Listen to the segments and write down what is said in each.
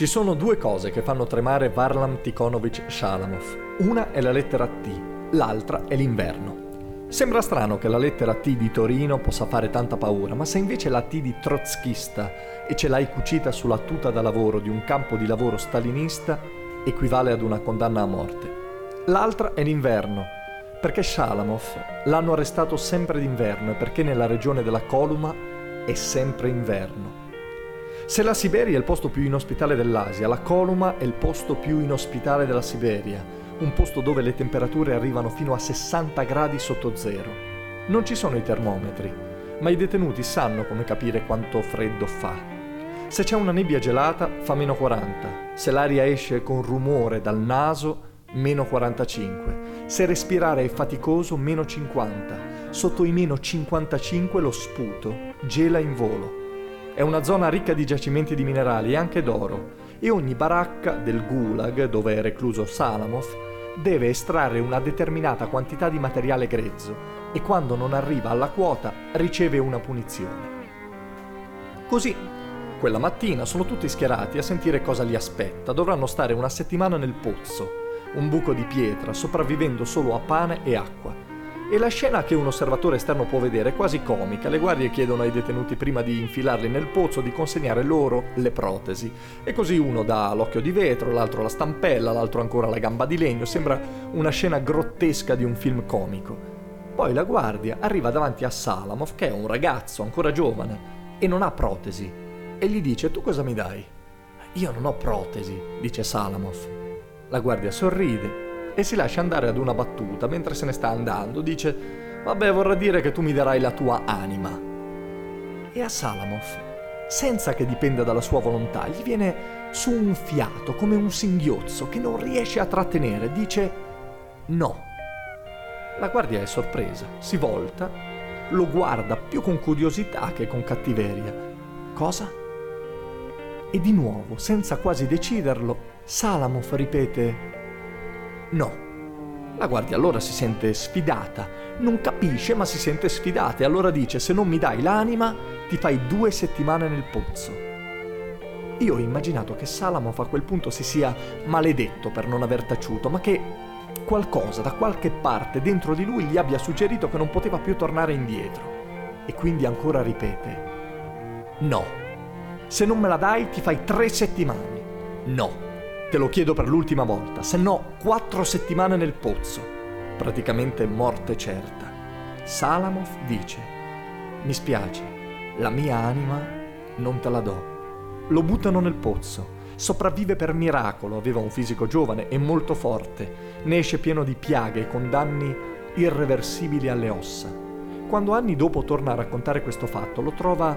Ci sono due cose che fanno tremare Varlam Tikhonovich Shalamov. Una è la lettera T, l'altra è l'inverno. Sembra strano che la lettera T di Torino possa fare tanta paura, ma se invece la T di trotskista e ce l'hai cucita sulla tuta da lavoro di un campo di lavoro stalinista, equivale ad una condanna a morte. L'altra è l'inverno, perché Shalamov l'hanno arrestato sempre d'inverno e perché nella regione della Koluma è sempre inverno. Se la Siberia è il posto più inospitale dell'Asia, la Koluma è il posto più inospitale della Siberia, un posto dove le temperature arrivano fino a 60 gradi sotto zero. Non ci sono i termometri, ma i detenuti sanno come capire quanto freddo fa. Se c'è una nebbia gelata, fa meno 40. Se l'aria esce con rumore dal naso, meno 45. Se respirare è faticoso, meno 50. Sotto i meno 55 lo sputo gela in volo. È una zona ricca di giacimenti di minerali e anche d'oro, e ogni baracca del gulag, dove è recluso Salamov, deve estrarre una determinata quantità di materiale grezzo e quando non arriva alla quota riceve una punizione. Così, quella mattina sono tutti schierati a sentire cosa li aspetta. Dovranno stare una settimana nel pozzo, un buco di pietra, sopravvivendo solo a pane e acqua e la scena che un osservatore esterno può vedere è quasi comica. Le guardie chiedono ai detenuti prima di infilarli nel pozzo di consegnare loro le protesi. E così uno dà l'occhio di vetro, l'altro la stampella, l'altro ancora la gamba di legno. Sembra una scena grottesca di un film comico. Poi la guardia arriva davanti a Salamov, che è un ragazzo ancora giovane, e non ha protesi. E gli dice: Tu cosa mi dai? Io non ho protesi, dice Salamov. La guardia sorride e si lascia andare ad una battuta mentre se ne sta andando. Dice, vabbè vorrà dire che tu mi darai la tua anima. E a Salamov, senza che dipenda dalla sua volontà, gli viene su un fiato come un singhiozzo che non riesce a trattenere. Dice, no. La guardia è sorpresa, si volta, lo guarda più con curiosità che con cattiveria. Cosa? E di nuovo, senza quasi deciderlo, Salamov ripete No. La guardia allora si sente sfidata, non capisce ma si sente sfidata e allora dice se non mi dai l'anima ti fai due settimane nel pozzo. Io ho immaginato che Salamo a quel punto si sia maledetto per non aver taciuto, ma che qualcosa da qualche parte dentro di lui gli abbia suggerito che non poteva più tornare indietro. E quindi ancora ripete, no, se non me la dai ti fai tre settimane. No. Te lo chiedo per l'ultima volta, se no quattro settimane nel pozzo. Praticamente morte certa. Salamov dice, mi spiace, la mia anima non te la do. Lo buttano nel pozzo. Sopravvive per miracolo, aveva un fisico giovane e molto forte. Ne esce pieno di piaghe con danni irreversibili alle ossa. Quando anni dopo torna a raccontare questo fatto, lo trova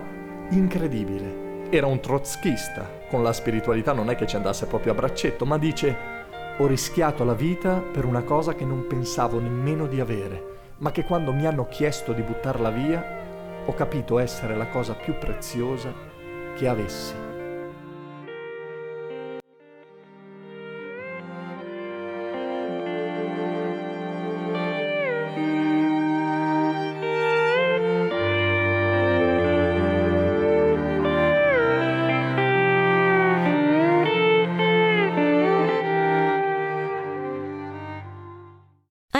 incredibile era un trotskista, con la spiritualità non è che ci andasse proprio a braccetto, ma dice ho rischiato la vita per una cosa che non pensavo nemmeno di avere, ma che quando mi hanno chiesto di buttarla via, ho capito essere la cosa più preziosa che avessi.